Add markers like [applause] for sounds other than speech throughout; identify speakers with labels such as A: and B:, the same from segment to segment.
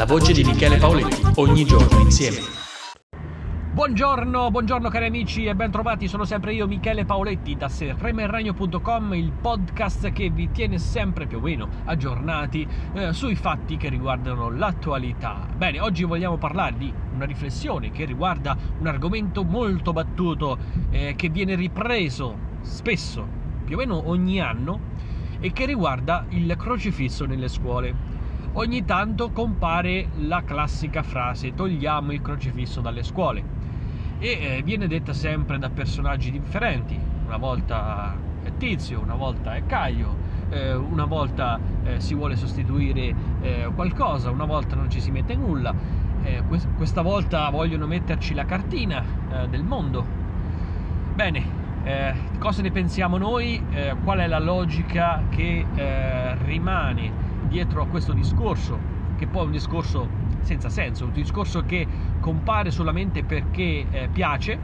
A: La voce di Michele Paoletti, ogni giorno insieme.
B: Buongiorno, buongiorno cari amici e bentrovati, sono sempre io Michele Paoletti da serremerragno.com, il podcast che vi tiene sempre più o meno aggiornati eh, sui fatti che riguardano l'attualità. Bene, oggi vogliamo parlare di una riflessione che riguarda un argomento molto battuto eh, che viene ripreso spesso, più o meno ogni anno, e che riguarda il crocifisso nelle scuole ogni tanto compare la classica frase togliamo il crocifisso dalle scuole e eh, viene detta sempre da personaggi differenti, una volta è Tizio, una volta è Caio, eh, una volta eh, si vuole sostituire eh, qualcosa, una volta non ci si mette nulla, eh, questa volta vogliono metterci la cartina eh, del mondo. Bene, cosa ne pensiamo noi? qual è la logica che rimane? Dietro a questo discorso, che poi è un discorso senza senso, un discorso che compare solamente perché eh, piace,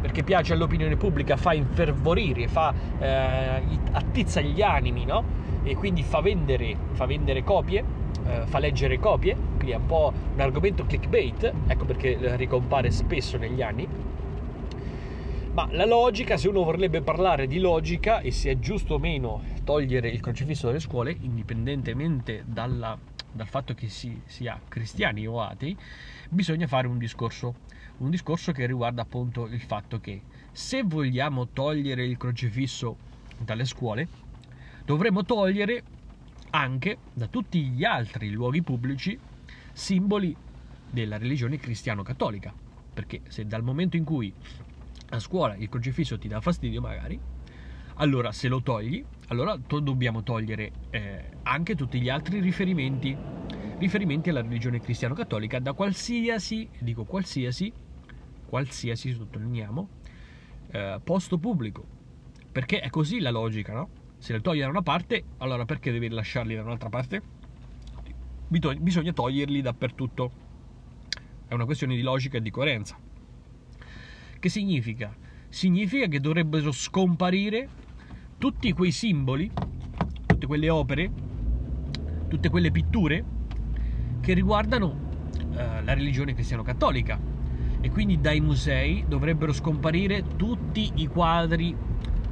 B: perché piace all'opinione pubblica, fa infervorire, fa, eh, attizza gli animi, no? E quindi fa vendere, fa vendere copie, eh, fa leggere copie, quindi è un po' un argomento clickbait, ecco perché ricompare spesso negli anni. Ma la logica, se uno vorrebbe parlare di logica e se è giusto o meno togliere il crocifisso dalle scuole, indipendentemente dalla, dal fatto che si sia cristiani o atei, bisogna fare un discorso, un discorso che riguarda appunto il fatto che se vogliamo togliere il crocifisso dalle scuole, dovremmo togliere anche da tutti gli altri luoghi pubblici simboli della religione cristiano-cattolica. Perché se dal momento in cui a scuola il crocifisso ti dà fastidio magari, allora se lo togli, allora to- dobbiamo togliere eh, anche tutti gli altri riferimenti, riferimenti alla religione cristiano-cattolica da qualsiasi, dico qualsiasi, qualsiasi sottolineiamo, eh, posto pubblico. Perché è così la logica, no? Se le togli da una parte, allora perché devi lasciarli da un'altra parte? Bisogna toglierli dappertutto. È una questione di logica e di coerenza. Che significa? Significa che dovrebbero scomparire tutti quei simboli, tutte quelle opere, tutte quelle pitture che riguardano eh, la religione cristiano-cattolica e quindi dai musei dovrebbero scomparire tutti i quadri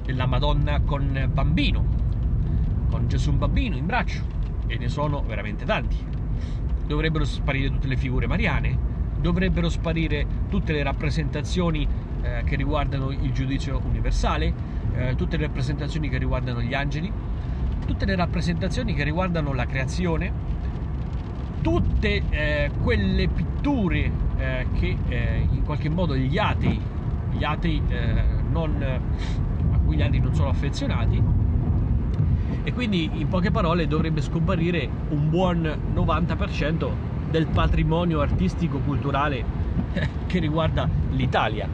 B: della Madonna con bambino, con Gesù bambino in braccio e ne sono veramente tanti. Dovrebbero sparire tutte le figure mariane, dovrebbero sparire tutte le rappresentazioni eh, che riguardano il giudizio universale, eh, tutte le rappresentazioni che riguardano gli angeli, tutte le rappresentazioni che riguardano la creazione, tutte eh, quelle pitture eh, che eh, in qualche modo gli atei, gli atei eh, non, a cui gli altri non sono affezionati, e quindi in poche parole dovrebbe scomparire un buon 90% del patrimonio artistico culturale che riguarda l'Italia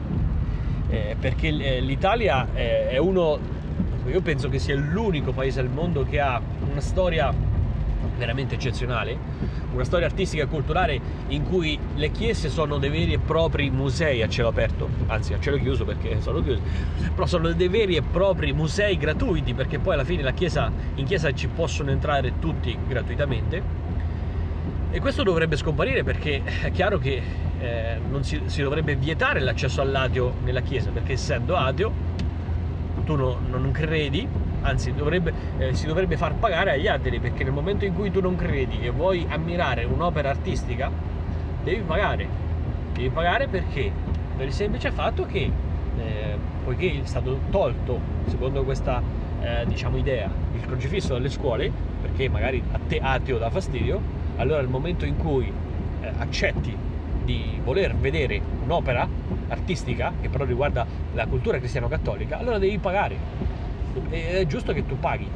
B: eh, perché eh, l'Italia eh, è uno, io penso che sia l'unico paese al mondo che ha una storia veramente eccezionale, una storia artistica e culturale in cui le chiese sono dei veri e propri musei a cielo aperto, anzi a cielo chiuso perché sono chiusi, però sono dei veri e propri musei gratuiti perché poi alla fine chiesa, in chiesa ci possono entrare tutti gratuitamente. E questo dovrebbe scomparire perché è chiaro che eh, non si, si, dovrebbe vietare l'accesso all'ateo nella chiesa, perché essendo ateo tu no, non credi, anzi dovrebbe, eh, si dovrebbe far pagare agli atei, perché nel momento in cui tu non credi e vuoi ammirare un'opera artistica, devi pagare. Devi pagare perché? Per il semplice fatto che, eh, poiché è stato tolto, secondo questa eh, diciamo idea, il crocifisso dalle scuole, perché magari a te ateo dà fastidio, allora nel momento in cui eh, accetti di voler vedere un'opera artistica che però riguarda la cultura cristiano-cattolica, allora devi pagare. E è giusto che tu paghi,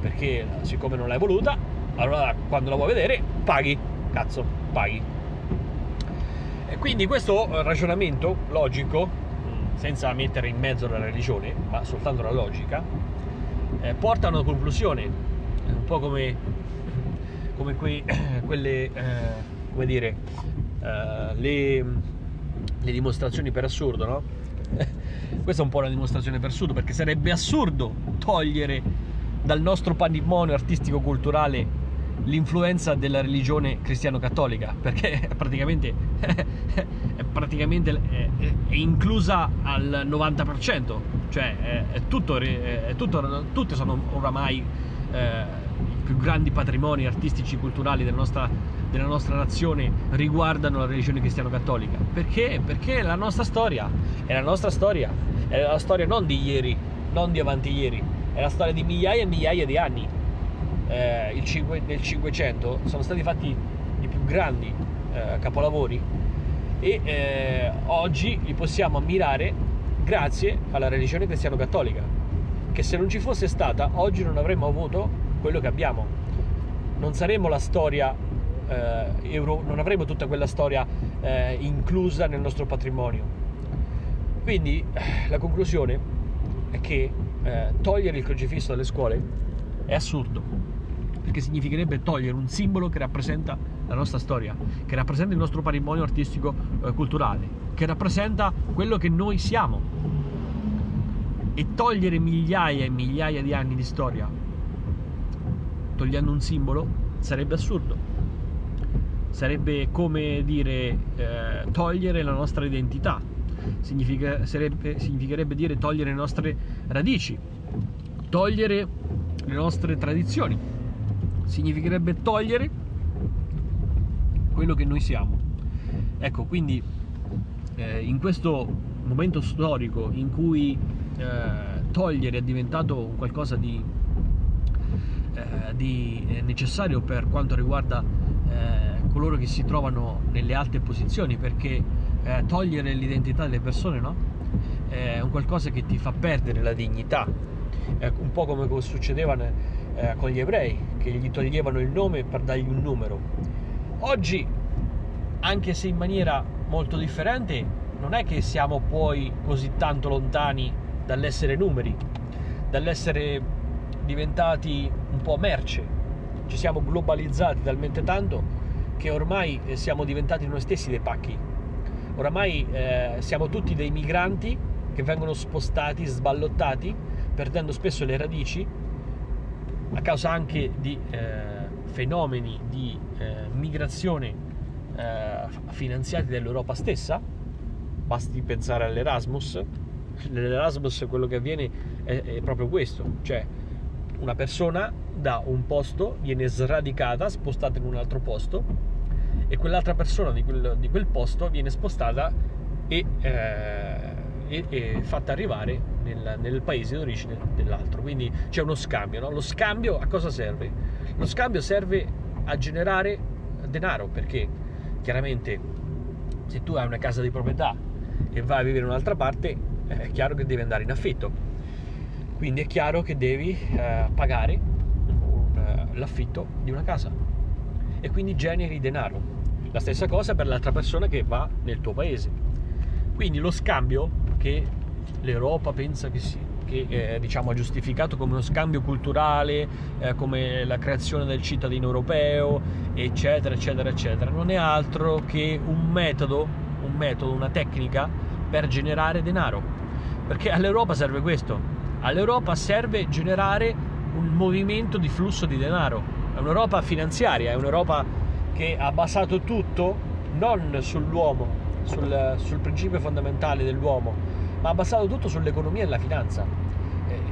B: perché siccome non l'hai voluta, allora quando la vuoi vedere paghi, cazzo, paghi. E quindi questo ragionamento logico, senza mettere in mezzo la religione, ma soltanto la logica, eh, porta a una conclusione, un po' come come quei, [coughs] quelle, eh, come dire, eh, le, le, dimostrazioni per assurdo, no? [laughs] Questa è un po' una dimostrazione per assurdo, perché sarebbe assurdo togliere dal nostro patrimonio artistico-culturale l'influenza della religione cristiano-cattolica, perché [laughs] praticamente, [laughs] è, praticamente è, è, inclusa al 90%, cioè è, tutto, tutto, tutti sono oramai eh, i più grandi patrimoni artistici e culturali della nostra, della nostra nazione riguardano la religione cristiano-cattolica. Perché? Perché la nostra storia. È la nostra storia, è la storia non di ieri, non di avanti ieri, è la storia di migliaia e migliaia di anni. Eh, il 5, nel 500 sono stati fatti i più grandi eh, capolavori e eh, oggi li possiamo ammirare grazie alla religione cristiano-cattolica che se non ci fosse stata oggi non avremmo avuto quello che abbiamo. Non saremmo la storia eh, euro, non avremmo tutta quella storia eh, inclusa nel nostro patrimonio quindi la conclusione è che togliere il crocifisso dalle scuole è assurdo perché significherebbe togliere un simbolo che rappresenta la nostra storia, che rappresenta il nostro patrimonio artistico eh, che rappresenta quello che noi siamo. E togliere migliaia e migliaia di anni di storia, togliendo un simbolo, sarebbe assurdo. Sarebbe come dire eh, togliere la nostra identità, Significa, sarebbe, significherebbe dire togliere le nostre radici, togliere le nostre tradizioni significherebbe togliere quello che noi siamo. Ecco, quindi eh, in questo momento storico in cui eh, togliere è diventato qualcosa di, eh, di necessario per quanto riguarda eh, coloro che si trovano nelle alte posizioni, perché eh, togliere l'identità delle persone no? è un qualcosa che ti fa perdere la dignità, è un po' come succedeva eh, con gli ebrei, che gli toglievano il nome per dargli un numero. Oggi, anche se in maniera molto differente, non è che siamo poi così tanto lontani dall'essere numeri, dall'essere diventati un po' merce. Ci siamo globalizzati talmente tanto che ormai eh, siamo diventati noi stessi dei pacchi. Oramai eh, siamo tutti dei migranti che vengono spostati, sballottati, perdendo spesso le radici a causa anche di eh, fenomeni di eh, migrazione eh, finanziati dall'Europa stessa, basti pensare all'Erasmus, nell'Erasmus quello che avviene è, è proprio questo, cioè una persona da un posto viene sradicata, spostata in un altro posto e quell'altra persona di quel, di quel posto viene spostata e, eh, e, e fatta arrivare nel, nel, paese d'origine dell'altro. Quindi c'è uno scambio. No? Lo scambio a cosa serve? Lo scambio serve a generare denaro perché chiaramente se tu hai una casa di proprietà e vai a vivere in un'altra parte è chiaro che devi andare in affitto. Quindi è chiaro che devi eh, pagare un, uh, l'affitto di una casa e quindi generi denaro. La stessa cosa per l'altra persona che va nel tuo paese. Quindi lo scambio che l'Europa pensa che sia che eh, diciamo, ha giustificato come uno scambio culturale, eh, come la creazione del cittadino europeo, eccetera, eccetera, eccetera, non è altro che un metodo, un metodo, una tecnica per generare denaro. Perché all'Europa serve questo, all'Europa serve generare un movimento di flusso di denaro, è un'Europa finanziaria, è un'Europa che ha basato tutto non sull'uomo, sul, sul principio fondamentale dell'uomo, ma ha basato tutto sull'economia e la finanza.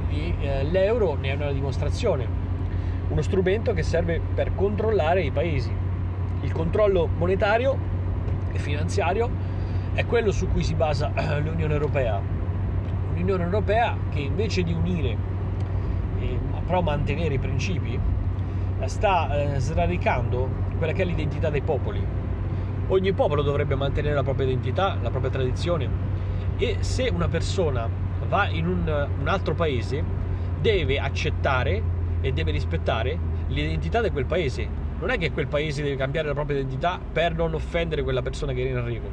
B: E, eh, l'euro ne è una dimostrazione, uno strumento che serve per controllare i paesi. Il controllo monetario e finanziario è quello su cui si basa l'Unione Europea. Un'Unione Europea che invece di unire, eh, però mantenere i principi, sta eh, sradicando quella che è l'identità dei popoli. Ogni popolo dovrebbe mantenere la propria identità, la propria tradizione, e se una persona va in un, un altro paese deve accettare e deve rispettare l'identità di quel paese. Non è che quel paese deve cambiare la propria identità per non offendere quella persona che era in arrivo.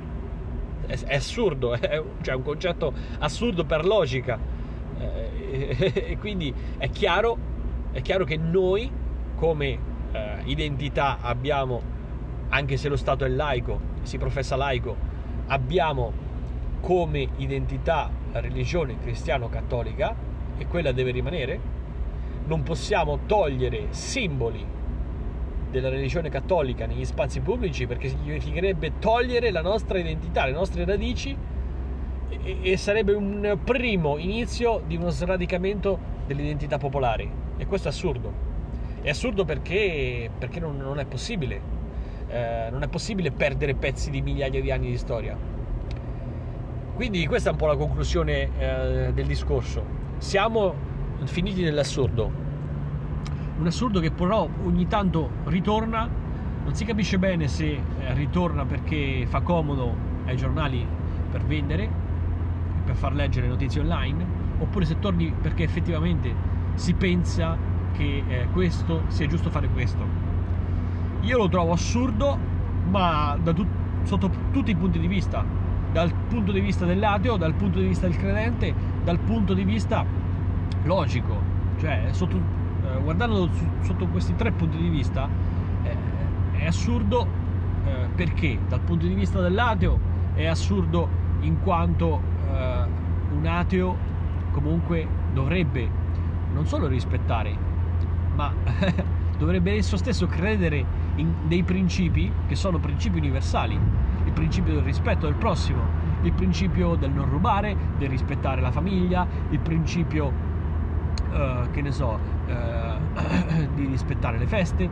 B: È, è assurdo [laughs] è cioè un concetto assurdo per logica. Eh, [laughs] e quindi è chiaro, è chiaro che noi come eh, identità abbiamo anche se lo Stato è laico si professa laico abbiamo come identità la religione cristiano-cattolica e quella deve rimanere. Non possiamo togliere simboli della religione cattolica negli spazi pubblici perché significherebbe togliere la nostra identità, le nostre radici e, e sarebbe un primo inizio di uno sradicamento delle identità popolari e questo è assurdo. È assurdo perché, perché non, non, è possibile. Eh, non è possibile perdere pezzi di migliaia di anni di storia. Quindi questa è un po' la conclusione eh, del discorso. Siamo finiti nell'assurdo un assurdo che però ogni tanto ritorna, non si capisce bene se eh, ritorna perché fa comodo ai giornali per vendere, per far leggere notizie online, oppure se torni perché effettivamente si pensa che eh, questo sia giusto fare questo. Io lo trovo assurdo, ma tut- sotto tutti i punti di vista, dal punto di vista dell'ateo, dal punto di vista del credente, dal punto di vista logico, cioè sotto eh, guardando sotto questi tre punti di vista eh, è assurdo eh, perché? Dal punto di vista dell'ateo è assurdo in quanto eh, un ateo comunque dovrebbe non solo rispettare ma [laughs] dovrebbe esso stesso credere in dei principi che sono principi universali il principio del rispetto del prossimo il principio del non rubare del rispettare la famiglia il principio uh, che ne so, uh, [coughs] di rispettare le feste.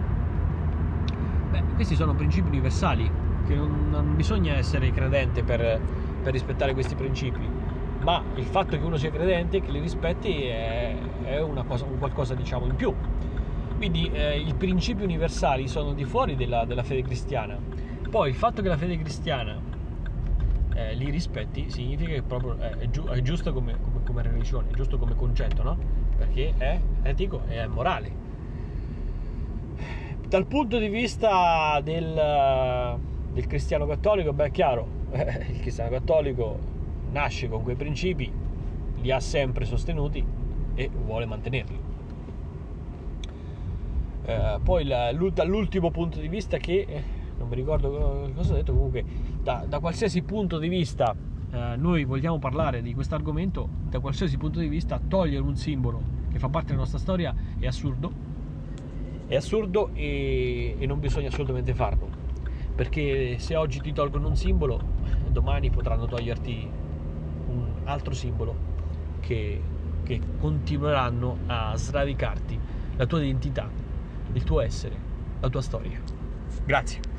B: Beh, questi sono principi universali, che non, non bisogna essere credente per, per, rispettare questi principi, ma il fatto che uno sia credente e che li rispetti è, è cosa, un qualcosa diciamo in più. Quindi eh, i principi universali sono di fuori della, della fede cristiana. Poi il fatto che la fede cristiana eh, li rispetti significa che proprio è, è, giu- è giusto come, come, come, religione, è giusto come concetto, no? Perché è etico e è morale. Dal punto di vista del, del cristiano cattolico, beh, è chiaro, eh, [laughs] il cristiano cattolico nasce con quei principi, li ha sempre sostenuti e vuole mantenerli. Eh, poi la, dall'ultimo punto di vista che eh, non mi ricordo cosa ho detto, comunque da, da qualsiasi punto di vista eh, noi vogliamo parlare di questo argomento, da qualsiasi punto di vista togliere un simbolo che fa parte della nostra storia è assurdo, è assurdo e, e non bisogna assolutamente farlo, perché se oggi ti tolgono un simbolo, domani potranno toglierti altro simbolo che, che continueranno a sradicarti la tua identità, il tuo essere, la tua storia. Grazie.